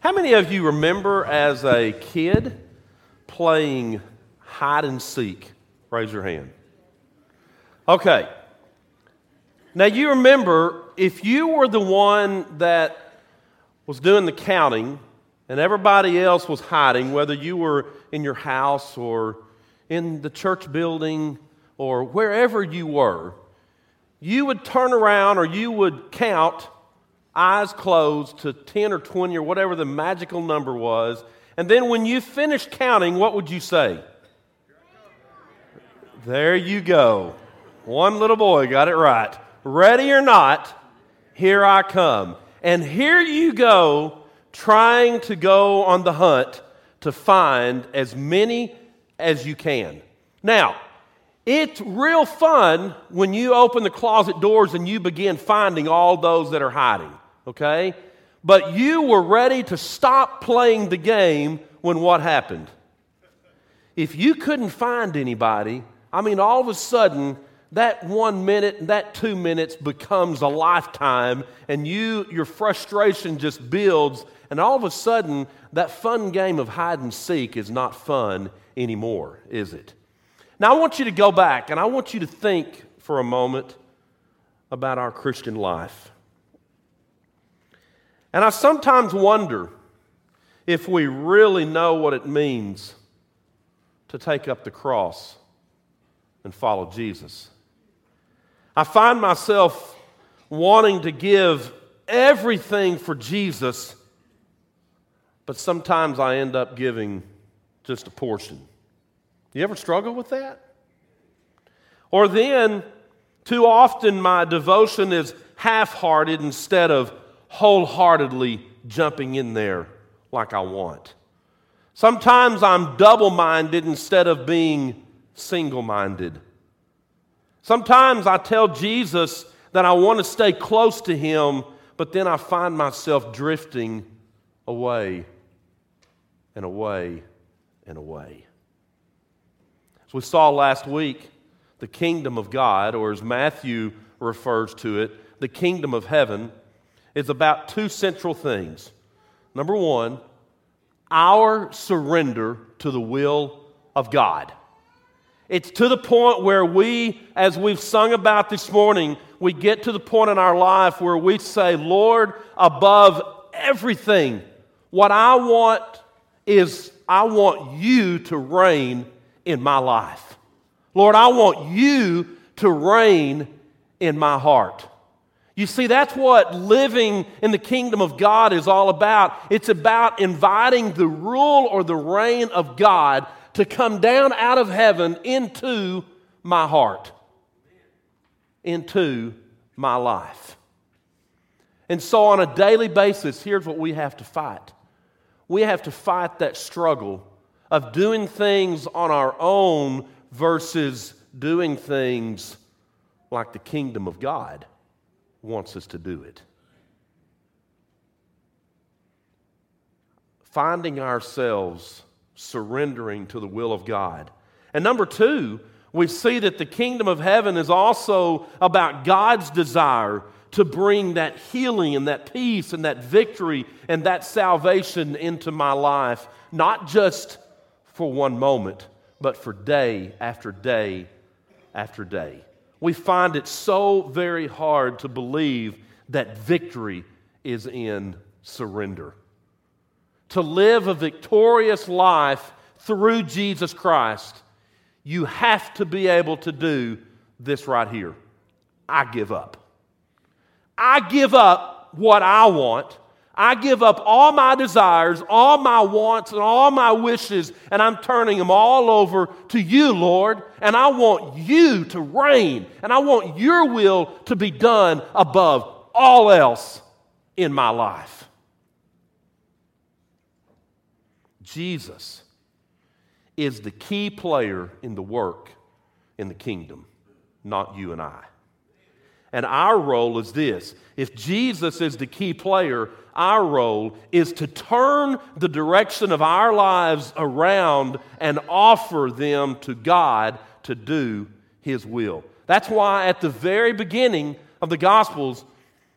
How many of you remember as a kid playing hide and seek? Raise your hand. Okay. Now you remember if you were the one that was doing the counting and everybody else was hiding, whether you were in your house or in the church building or wherever you were, you would turn around or you would count eyes closed to 10 or 20 or whatever the magical number was. And then when you finished counting, what would you say? There you go. One little boy got it right. Ready or not, here I come. And here you go, trying to go on the hunt to find as many as you can. Now, it's real fun when you open the closet doors and you begin finding all those that are hiding okay? But you were ready to stop playing the game when what happened? If you couldn't find anybody, I mean, all of a sudden, that one minute, and that two minutes becomes a lifetime, and you, your frustration just builds, and all of a sudden, that fun game of hide and seek is not fun anymore, is it? Now, I want you to go back and I want you to think for a moment about our Christian life. And I sometimes wonder if we really know what it means to take up the cross and follow Jesus. I find myself wanting to give everything for Jesus, but sometimes I end up giving just a portion. You ever struggle with that? Or then, too often my devotion is half hearted instead of wholeheartedly jumping in there like I want. Sometimes I'm double minded instead of being single minded. Sometimes I tell Jesus that I want to stay close to him, but then I find myself drifting away and away and away. As we saw last week, the kingdom of God, or as Matthew refers to it, the kingdom of heaven, is about two central things. Number one, our surrender to the will of God. It's to the point where we, as we've sung about this morning, we get to the point in our life where we say, Lord, above everything, what I want is I want you to reign in my life. Lord, I want you to reign in my heart. You see, that's what living in the kingdom of God is all about. It's about inviting the rule or the reign of God to come down out of heaven into my heart, into my life. And so, on a daily basis, here's what we have to fight we have to fight that struggle of doing things on our own versus doing things like the kingdom of God wants us to do it. Finding ourselves surrendering to the will of God. And number two, we see that the kingdom of heaven is also about God's desire to bring that healing and that peace and that victory and that salvation into my life, not just for one moment, but for day after day after day we find it so very hard to believe that victory is in surrender. To live a victorious life through Jesus Christ, you have to be able to do this right here I give up. I give up what I want I give up all my desires, all my wants, and all my wishes, and I'm turning them all over to you, Lord. And I want you to reign, and I want your will to be done above all else in my life. Jesus is the key player in the work in the kingdom, not you and I. And our role is this if Jesus is the key player, our role is to turn the direction of our lives around and offer them to God to do His will. That's why at the very beginning of the Gospels,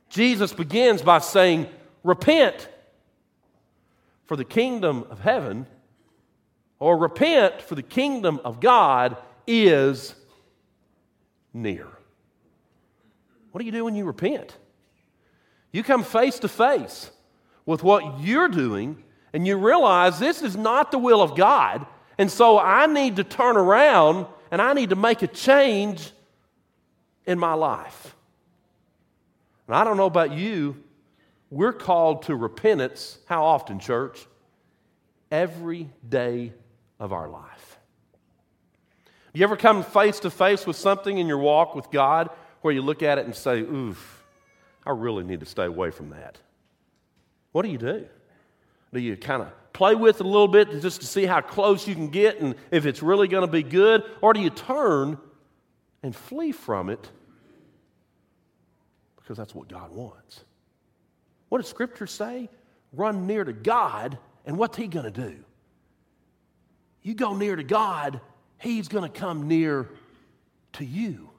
Jesus begins by saying, Repent. for the kingdom of heaven, or repent, for the kingdom of God is near. What do you do when you repent? You come face to face with what you're doing and you realize this is not the will of God. And so I need to turn around and I need to make a change in my life. And I don't know about you, we're called to repentance. How often, church? Every day of our life. You ever come face to face with something in your walk with God where you look at it and say, oof, I really need to stay away from that? What do you do? Do you kind of play with it a little bit just to see how close you can get and if it's really going to be good? Or do you turn and flee from it because that's what God wants? What does Scripture say? Run near to God, and what's He going to do? You go near to God, He's going to come near to you.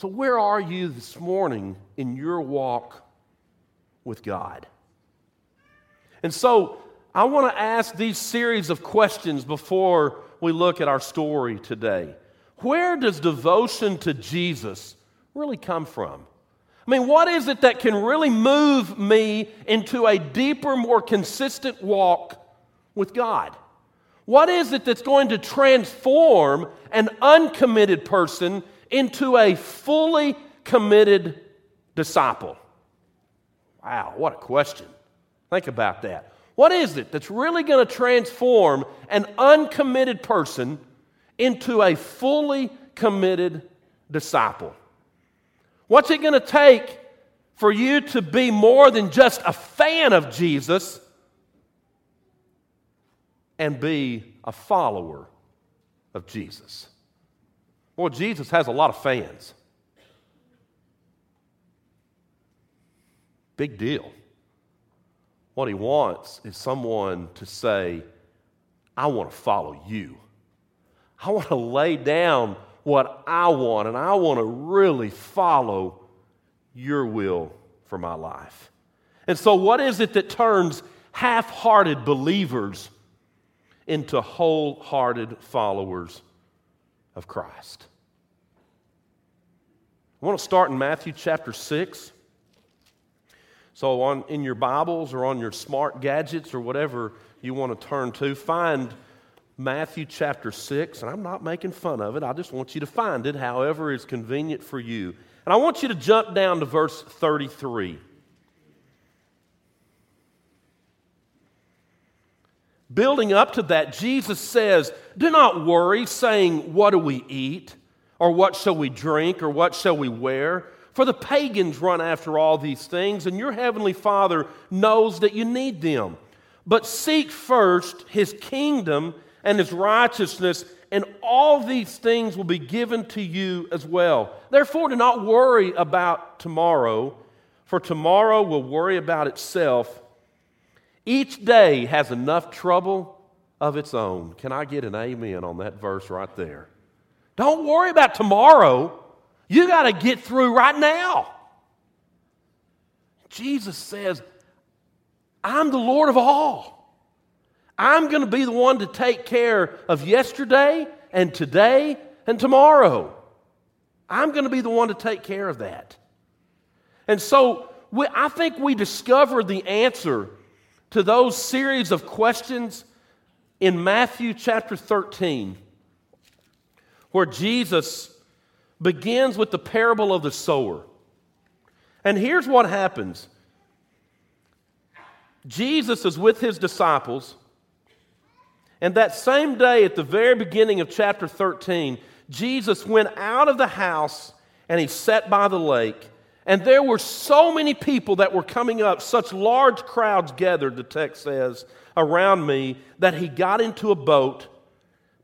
So, where are you this morning in your walk with God? And so, I want to ask these series of questions before we look at our story today. Where does devotion to Jesus really come from? I mean, what is it that can really move me into a deeper, more consistent walk with God? What is it that's going to transform an uncommitted person into a fully committed disciple? Wow, what a question. Think about that. What is it that's really going to transform an uncommitted person into a fully committed disciple? What's it going to take for you to be more than just a fan of Jesus and be a follower of Jesus? Well, Jesus has a lot of fans. Big deal. What he wants is someone to say, I want to follow you. I want to lay down what I want, and I want to really follow your will for my life. And so, what is it that turns half hearted believers into wholehearted followers of Christ? I want to start in Matthew chapter 6. So, on, in your Bibles or on your smart gadgets or whatever you want to turn to, find Matthew chapter 6. And I'm not making fun of it, I just want you to find it however is convenient for you. And I want you to jump down to verse 33. Building up to that, Jesus says, Do not worry, saying, What do we eat? Or what shall we drink? Or what shall we wear? For the pagans run after all these things, and your heavenly Father knows that you need them. But seek first his kingdom and his righteousness, and all these things will be given to you as well. Therefore, do not worry about tomorrow, for tomorrow will worry about itself. Each day has enough trouble of its own. Can I get an amen on that verse right there? Don't worry about tomorrow. You got to get through right now. Jesus says, I'm the Lord of all. I'm going to be the one to take care of yesterday and today and tomorrow. I'm going to be the one to take care of that. And so we, I think we discovered the answer to those series of questions in Matthew chapter 13, where Jesus begins with the parable of the sower. And here's what happens Jesus is with his disciples, and that same day, at the very beginning of chapter 13, Jesus went out of the house and he sat by the lake. And there were so many people that were coming up, such large crowds gathered, the text says, around me, that he got into a boat,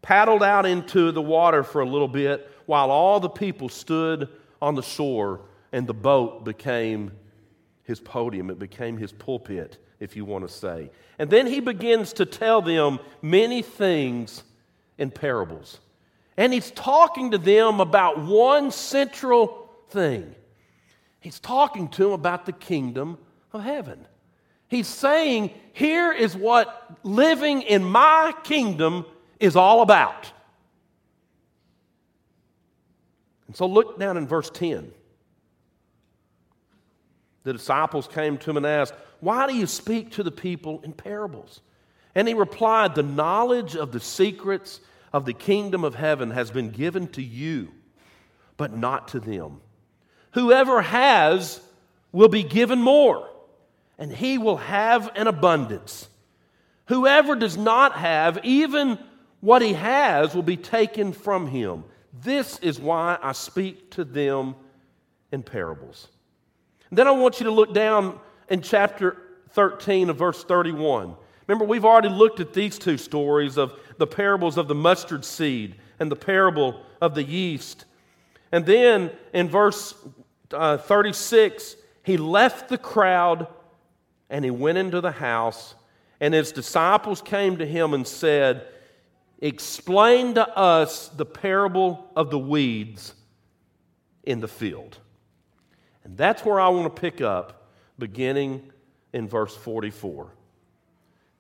paddled out into the water for a little bit, while all the people stood on the shore, and the boat became his podium. It became his pulpit, if you want to say. And then he begins to tell them many things in parables. And he's talking to them about one central thing. He's talking to them about the kingdom of heaven. He's saying, here is what living in my kingdom is all about. And so look down in verse 10. The disciples came to him and asked, Why do you speak to the people in parables? And he replied, The knowledge of the secrets of the kingdom of heaven has been given to you, but not to them. Whoever has will be given more, and he will have an abundance. Whoever does not have, even what he has will be taken from him. This is why I speak to them in parables. And then I want you to look down in chapter 13 of verse 31. Remember, we've already looked at these two stories of the parables of the mustard seed and the parable of the yeast. And then in verse uh, 36, he left the crowd and he went into the house. And his disciples came to him and said, Explain to us the parable of the weeds in the field. And that's where I want to pick up, beginning in verse 44.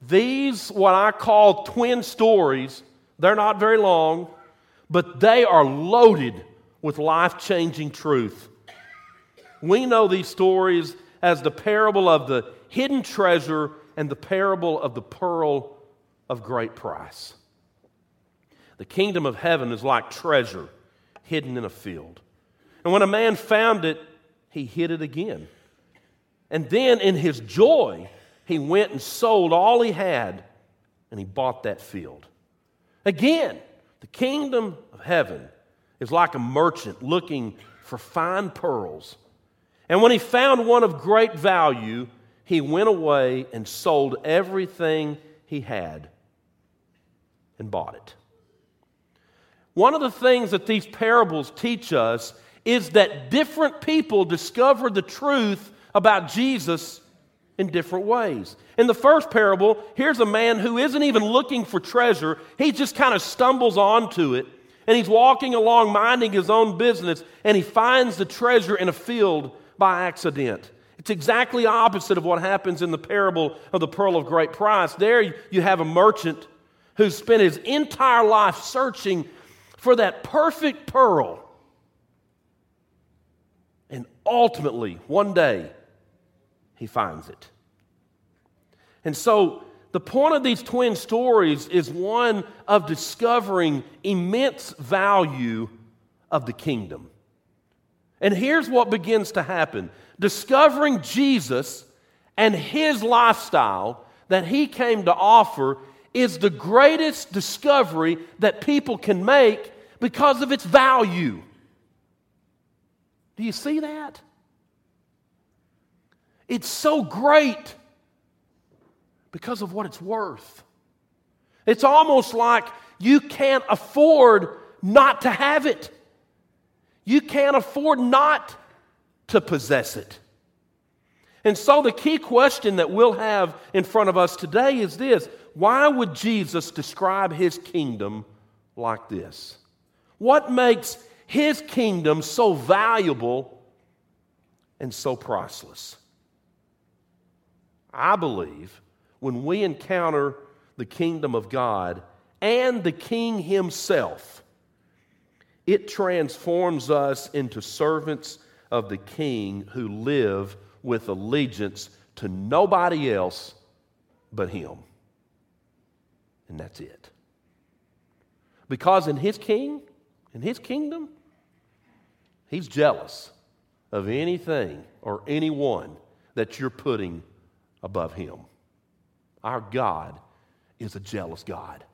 These, what I call twin stories, they're not very long, but they are loaded with life changing truth. We know these stories as the parable of the hidden treasure and the parable of the pearl of great price. The kingdom of heaven is like treasure hidden in a field. And when a man found it, he hid it again. And then in his joy, he went and sold all he had and he bought that field. Again, the kingdom of heaven is like a merchant looking for fine pearls. And when he found one of great value, he went away and sold everything he had and bought it. One of the things that these parables teach us is that different people discover the truth about Jesus in different ways. In the first parable, here's a man who isn't even looking for treasure, he just kind of stumbles onto it. And he's walking along minding his own business, and he finds the treasure in a field by accident. It's exactly opposite of what happens in the parable of the pearl of great price. There you have a merchant who spent his entire life searching for that perfect pearl. And ultimately, one day, he finds it. And so, the point of these twin stories is one of discovering immense value of the kingdom. And here's what begins to happen discovering Jesus and his lifestyle that he came to offer is the greatest discovery that people can make because of its value. Do you see that? It's so great because of what it's worth. It's almost like you can't afford not to have it. You can't afford not to possess it. And so, the key question that we'll have in front of us today is this Why would Jesus describe his kingdom like this? What makes his kingdom so valuable and so priceless? I believe when we encounter the kingdom of God and the King Himself, it transforms us into servants of the King who live with allegiance to nobody else but Him. And that's it. Because in His King, in His kingdom, He's jealous of anything or anyone that you're putting above him. Our God is a jealous God.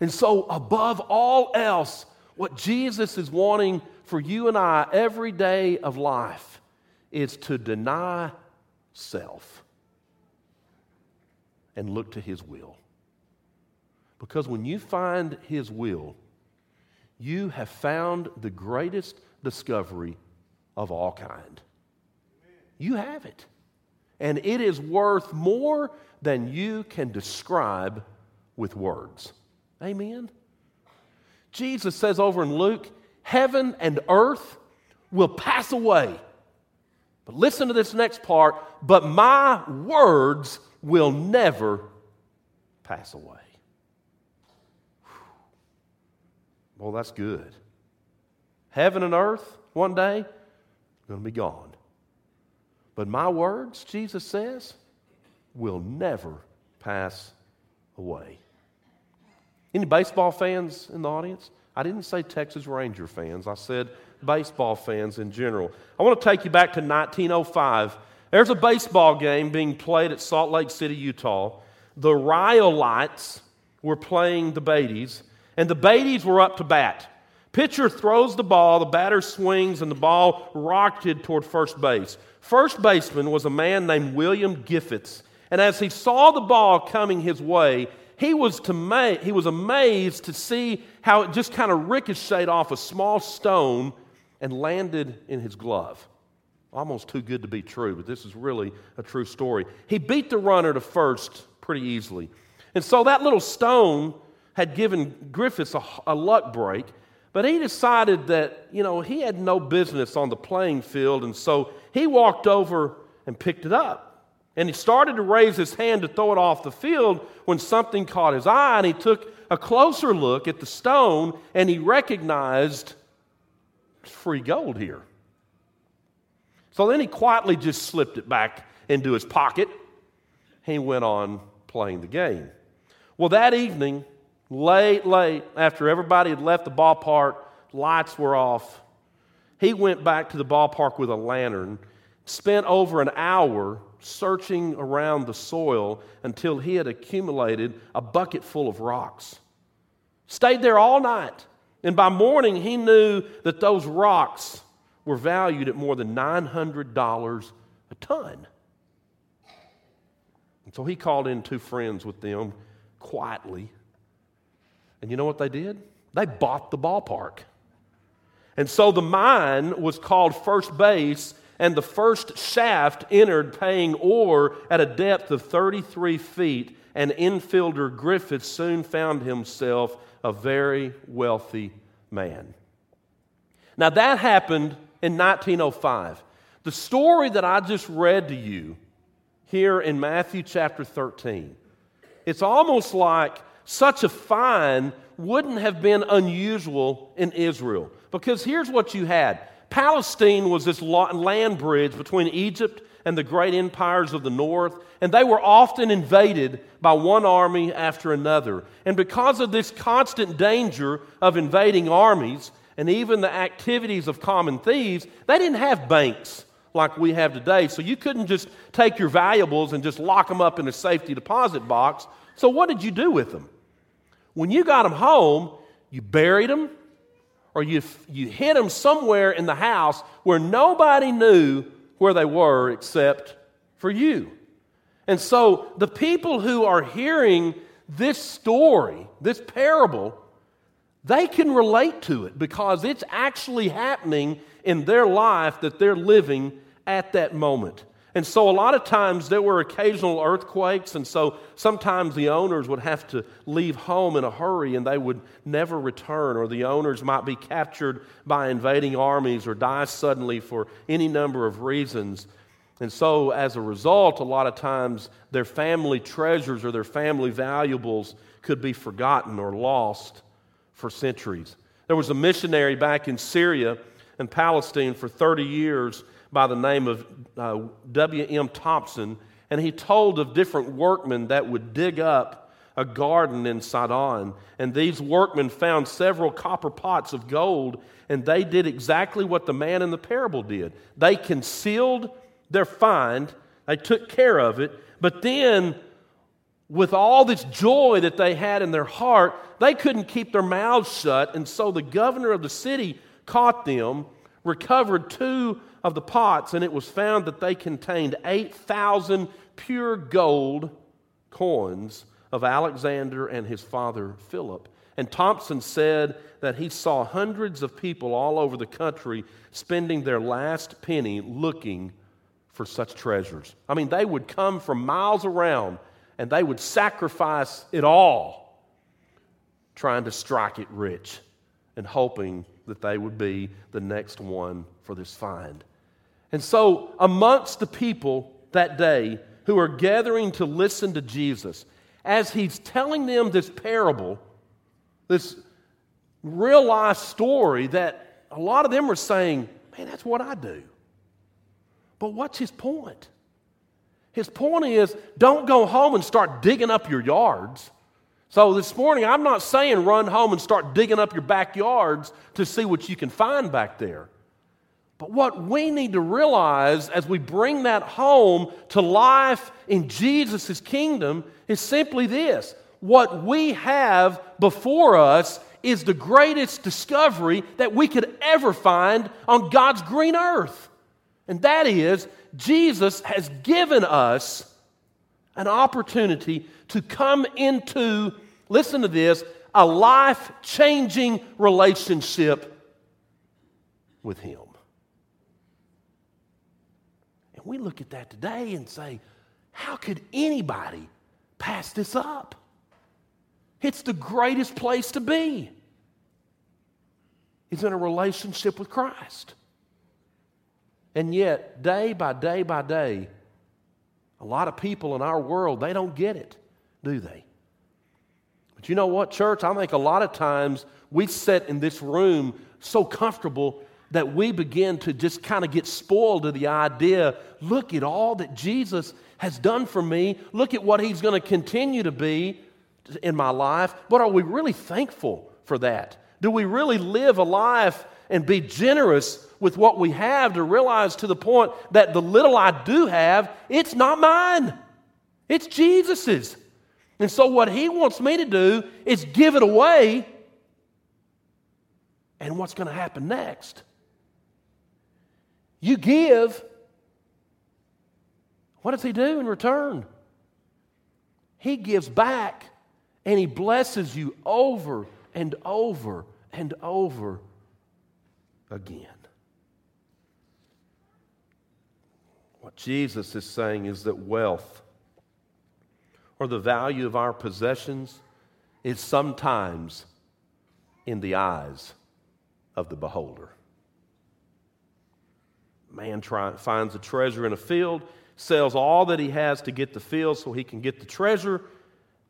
And so, above all else, what Jesus is wanting for you and I every day of life is to deny self and look to His will. Because when you find His will, you have found the greatest discovery of all kind. You have it and it is worth more than you can describe with words. Amen? Jesus says over in Luke, heaven and earth will pass away. But listen to this next part, but my words will never pass away. Well, that's good. Heaven and earth, one day, going to be gone. But my words, Jesus says, will never pass away. Any baseball fans in the audience? I didn't say Texas Ranger fans, I said baseball fans in general. I want to take you back to 1905. There's a baseball game being played at Salt Lake City, Utah. The Rhyolites were playing the Beatties, and the Beatties were up to bat. Pitcher throws the ball, the batter swings, and the ball rocketed toward first base. First baseman was a man named William Griffiths, and as he saw the ball coming his way, he was, to he was amazed to see how it just kind of ricocheted off a small stone and landed in his glove. Almost too good to be true, but this is really a true story. He beat the runner to first pretty easily. And so that little stone had given Griffiths a, a luck break, but he decided that, you know, he had no business on the playing field, and so he walked over and picked it up. And he started to raise his hand to throw it off the field when something caught his eye, and he took a closer look at the stone and he recognized free gold here. So then he quietly just slipped it back into his pocket. He went on playing the game. Well, that evening, late, late, after everybody had left the ballpark, lights were off. He went back to the ballpark with a lantern, spent over an hour searching around the soil until he had accumulated a bucket full of rocks. Stayed there all night, and by morning he knew that those rocks were valued at more than $900 a ton. And so he called in two friends with them quietly and you know what they did? They bought the ballpark. And so the mine was called first base, and the first shaft entered paying ore at a depth of 33 feet, and infielder Griffith soon found himself a very wealthy man. Now, that happened in 1905. The story that I just read to you here in Matthew chapter 13, it's almost like such a fine wouldn't have been unusual in Israel. Because here's what you had Palestine was this land bridge between Egypt and the great empires of the north, and they were often invaded by one army after another. And because of this constant danger of invading armies and even the activities of common thieves, they didn't have banks like we have today. So you couldn't just take your valuables and just lock them up in a safety deposit box. So what did you do with them? When you got them home, you buried them or you, you hid them somewhere in the house where nobody knew where they were except for you. And so the people who are hearing this story, this parable, they can relate to it because it's actually happening in their life that they're living at that moment. And so, a lot of times, there were occasional earthquakes, and so sometimes the owners would have to leave home in a hurry and they would never return, or the owners might be captured by invading armies or die suddenly for any number of reasons. And so, as a result, a lot of times their family treasures or their family valuables could be forgotten or lost for centuries. There was a missionary back in Syria and Palestine for 30 years by the name of uh, W.M. Thomson, and he told of different workmen that would dig up a garden in Sidon. And these workmen found several copper pots of gold, and they did exactly what the man in the parable did. They concealed their find, they took care of it, but then with all this joy that they had in their heart, they couldn't keep their mouths shut. And so the governor of the city caught them, recovered two of the pots, and it was found that they contained 8,000 pure gold coins of Alexander and his father Philip. And Thomson said that he saw hundreds of people all over the country spending their last penny looking for such treasures. I mean, they would come from miles around and they would sacrifice it all trying to strike it rich and hoping that they would be the next one for this find. And so, amongst the people that day, who are gathering to listen to Jesus, as he's telling them this parable, this real life story that a lot of them are saying, man, that's what I do. But what's his point? His point is don't go home and start digging up your yards. So this morning, I'm not saying run home and start digging up your backyards to see what you can find back there. But what we need to realize as we bring that home to life in Jesus' kingdom is simply this what we have before us is the greatest discovery that we could ever find on God's green earth. And that is, Jesus has given us an opportunity to come into, listen to this, a life changing relationship with Him. And we look at that today and say, how could anybody pass this up? It's the greatest place to be is in a relationship with Christ. And yet, day by day by day, a lot of people in our world, they don't get it, do they? But you know what, church? I think a lot of times we sit in this room so comfortable that we begin to just kind of get spoiled to the idea look at all that Jesus has done for me, look at what he's going to continue to be in my life. But are we really thankful for that? Do we really live a life and be generous with what we have to realize to the point that the little I do have, it's not mine, it's Jesus's. And so, what He wants me to do is give it away. And what's going to happen next? You give. What does He do in return? He gives back and He blesses you over and over and over again. What Jesus is saying is that wealth or the value of our possessions is sometimes in the eyes of the beholder. Man try, finds a treasure in a field, sells all that he has to get the field so he can get the treasure,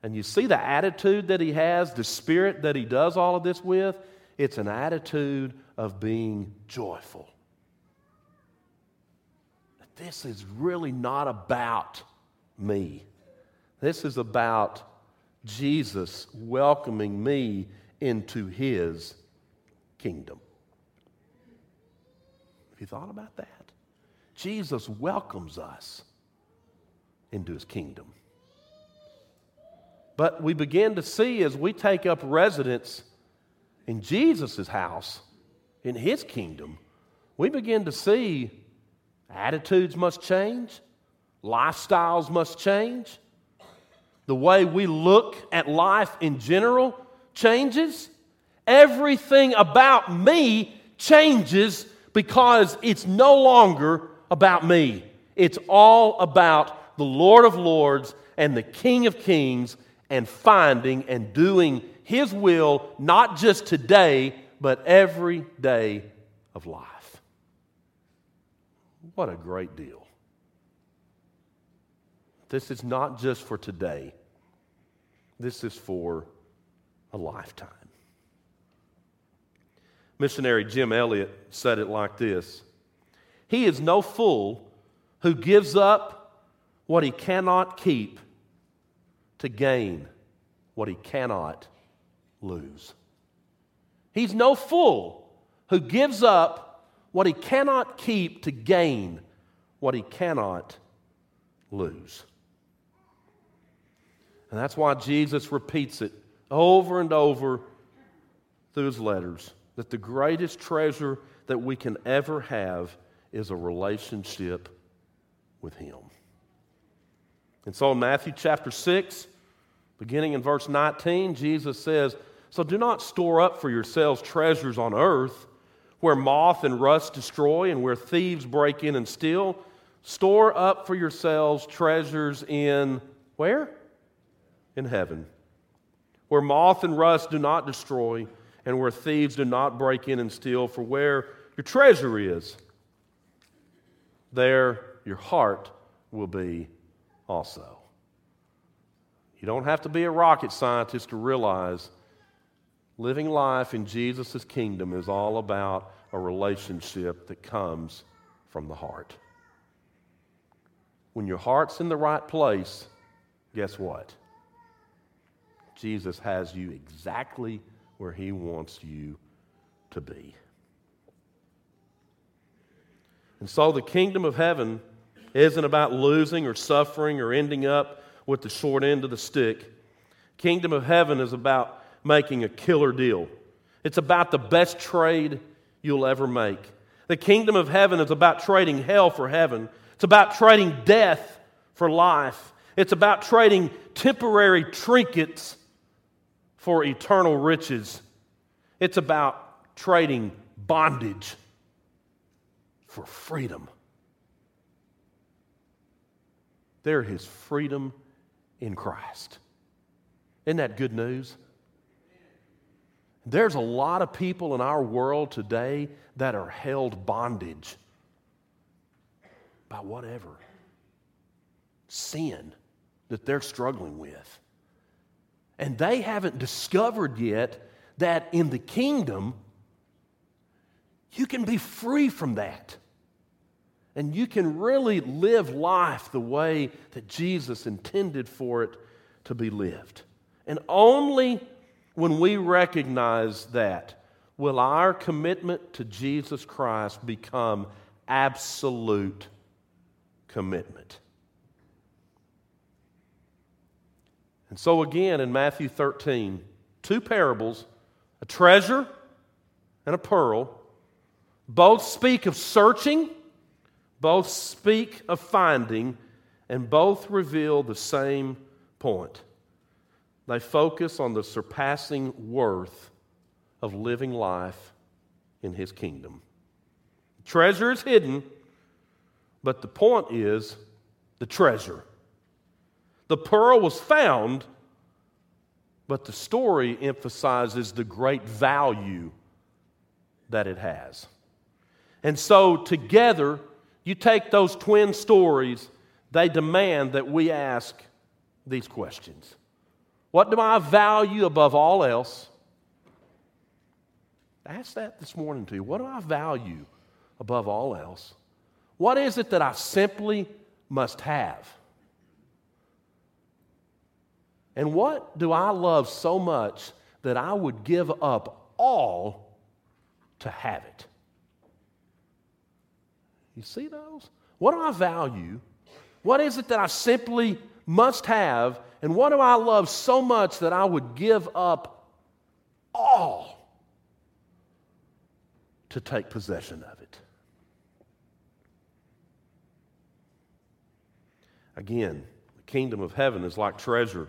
and you see the attitude that he has, the spirit that he does all of this with, it's an attitude of being joyful. This is really not about me. This is about Jesus welcoming me into his kingdom. Have you thought about that? Jesus welcomes us into his kingdom. But we begin to see as we take up residence in Jesus' house, in his kingdom, we begin to see attitudes must change, lifestyles must change, the way we look at life in general changes. Everything about me changes because it's no longer about me. It's all about the Lord of Lords and the King of Kings and finding and doing His will, not just today, but every day of life. What a great deal. This is not just for today, this is for a lifetime. Missionary Jim Elliot said it like this He is no fool who gives up what he cannot keep to gain what he cannot lose. He's no fool who gives up what he cannot keep to gain what he cannot lose. And that's why Jesus repeats it over and over through his letters that the greatest treasure that we can ever have is a relationship with him. And so in Matthew chapter 6, beginning in verse 19, Jesus says, So do not store up for yourselves treasures on earth where moth and rust destroy and where thieves break in and steal. Store up for yourselves treasures in where? In heaven, where moth and rust do not destroy and where thieves do not break in and steal. For where your treasure is, there your heart will be also. You don't have to be a rocket scientist to realize living life in Jesus' kingdom is all about a relationship that comes from the heart. When your heart's in the right place, guess what? Jesus has you exactly where he wants you to be. And so the kingdom of heaven isn't about losing or suffering or ending up with the short end of the stick. Kingdom of heaven is about making a killer deal. It's about the best trade you'll ever make. The kingdom of heaven is about trading hell for heaven. It's about trading death for life. It's about trading temporary trinkets for eternal riches. It's about trading bondage for freedom. There is freedom in Christ. Isn't that good news? There's a lot of people in our world today that are held bondage by whatever sin that they're struggling with. And they haven't discovered yet that in the kingdom, you can be free from that. And you can really live life the way that Jesus intended for it to be lived. And only when we recognize that will our commitment to Jesus Christ become absolute commitment. And so, again, in Matthew 13, two parables, a treasure and a pearl, both speak of searching, both speak of finding, and both reveal the same point. They focus on the surpassing worth of living life in His kingdom. Treasure is hidden, but the point is the treasure. The pearl was found, but the story emphasizes the great value that it has. And so, together, you take those twin stories, they demand that we ask these questions What do I value above all else? Ask that this morning to you. What do I value above all else? What is it that I simply must have? And what do I love so much that I would give up all to have it? You see those? What do I value? What is it that I simply must have? And what do I love so much that I would give up all to take possession of it? Again, the kingdom of heaven is like treasure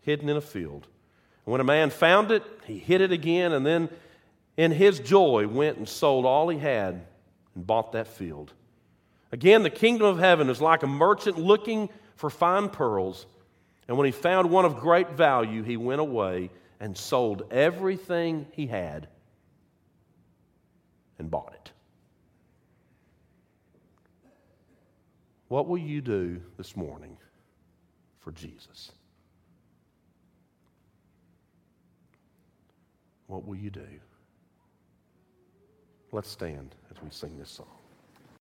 hidden in a field. And when a man found it, he hid it again, and then in his joy went and sold all he had and bought that field. Again, the kingdom of heaven is like a merchant looking for fine pearls. And when he found one of great value, he went away and sold everything he had and bought it. What will you do this morning for Jesus? What will you do? Let's stand as we sing this song.